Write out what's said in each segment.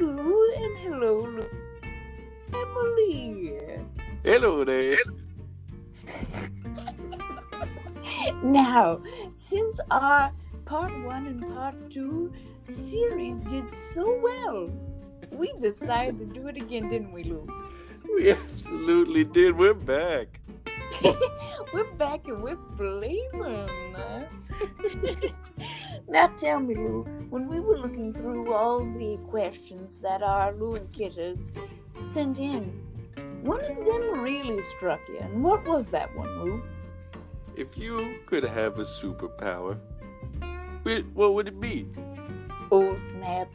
Lulu, and hello, Emily. Hello there. now, since our part one and part two series did so well, we decided to do it again, didn't we, Lou? We absolutely did. We're back. we're back and we're flaming. now tell me, Lou, when we were looking through all the questions that our Lou and Kitters sent in, one of them really struck you. And what was that one, Lou? If you could have a superpower, wh- what would it be? Oh, snap.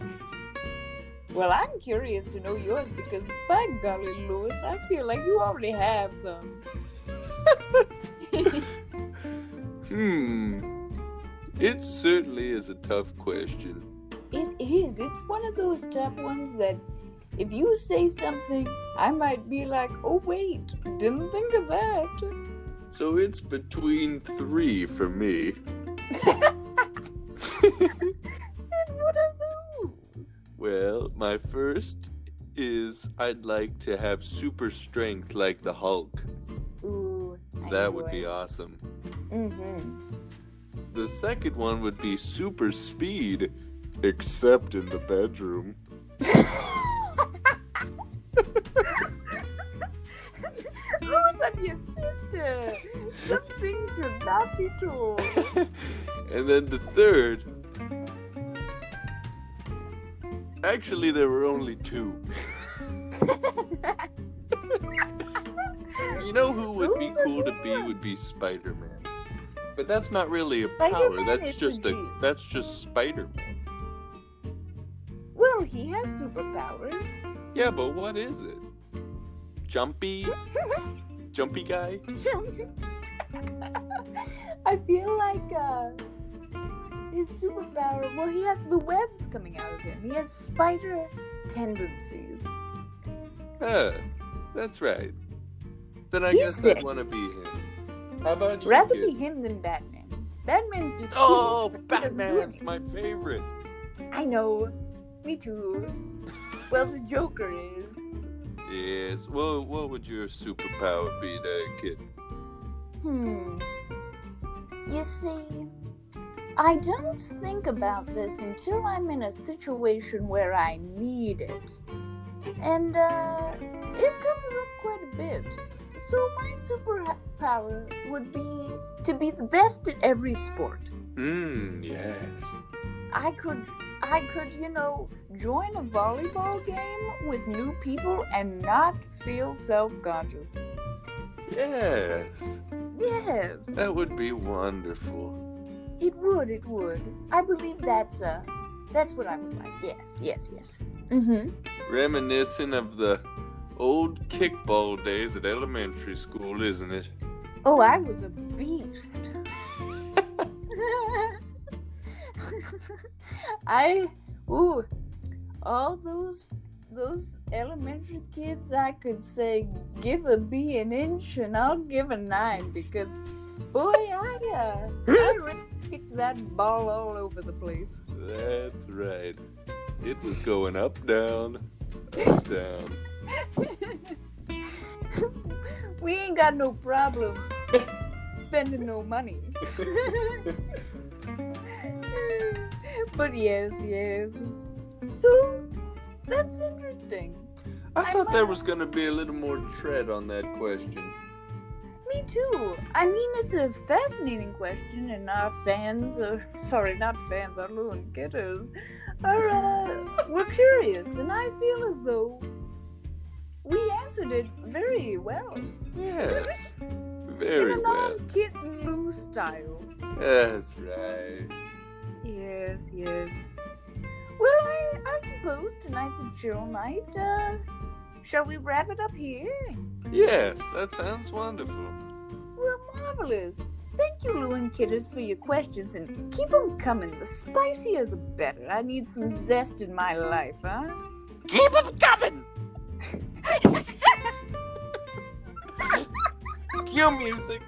Well, I'm curious to know yours because, by golly, Louis, I feel like you already have some. Hmm. It certainly is a tough question. It is. It's one of those tough ones that if you say something, I might be like, oh, wait, didn't think of that. So it's between three for me. and what are those? Well, my first is I'd like to have super strength like the Hulk. I That would be it. awesome. Mm-hmm. The second one would be super speed, except in the bedroom. Louis, I'm your sister. Some things should not be told. and then the third. Actually, there were only two. be Those are cool to be good. would be Spider Man. But that's not really a power. Spider-Man That's just a indeed. that's just Spider Man. well, he has superpowers. Yeah, but what is it? Jumpy, jumpy guy. I feel like uh, his superpower. Well, he has the webs coming out of him. He has spider tendencies. Huh, that's right. Then I He's guess sick. I'd want to be him. How about you? Rather kid? be him than Batman. Batman's just. Oh, cool, but he doesn't do Batman's my favorite. I know. Me too. Well, the Joker is. Yes. Well, what would your superpower be, there, kid? Hmm. You see, I don't think about this until I'm in a situation where I need it. And, uh, it comes up quite a bit. So my superpower would be to be the best at every sport. Hmm. Yes. I could I could, you know, join a volleyball game with new people and not feel self-conscious. Yes. Yes. That would be wonderful. It would, it would. I believe that's uh that's what I would like. Yes, yes, yes. Mm-hmm. Reminiscent of the old kickball days at elementary school, isn't it? Oh, I was a beast. I ooh, all those those elementary kids I could say give a B an inch and I'll give a nine because boy I uh I really kicked that ball all over the place. That's right. It was going up, down, up, down. we ain't got no problem spending no money. but yes, yes. So that's interesting. I I'm, thought there uh, was going to be a little more tread on that question. Me too. I mean, it's a fascinating question, and our fans, uh, sorry, not fans, our Lou and Kitters, are, uh, we're curious, and I feel as though we answered it very well. Yes. Very In a well. non-Kit and Lou style. That's right. Yes, yes. Well, I, I suppose tonight's a chill night. Uh, shall we wrap it up here? Yes, that sounds wonderful. Well, marvelous. Thank you, Lou and Kitters, for your questions, and keep 'em coming. The spicier, the better. I need some zest in my life, huh? Keep them coming! Cue music.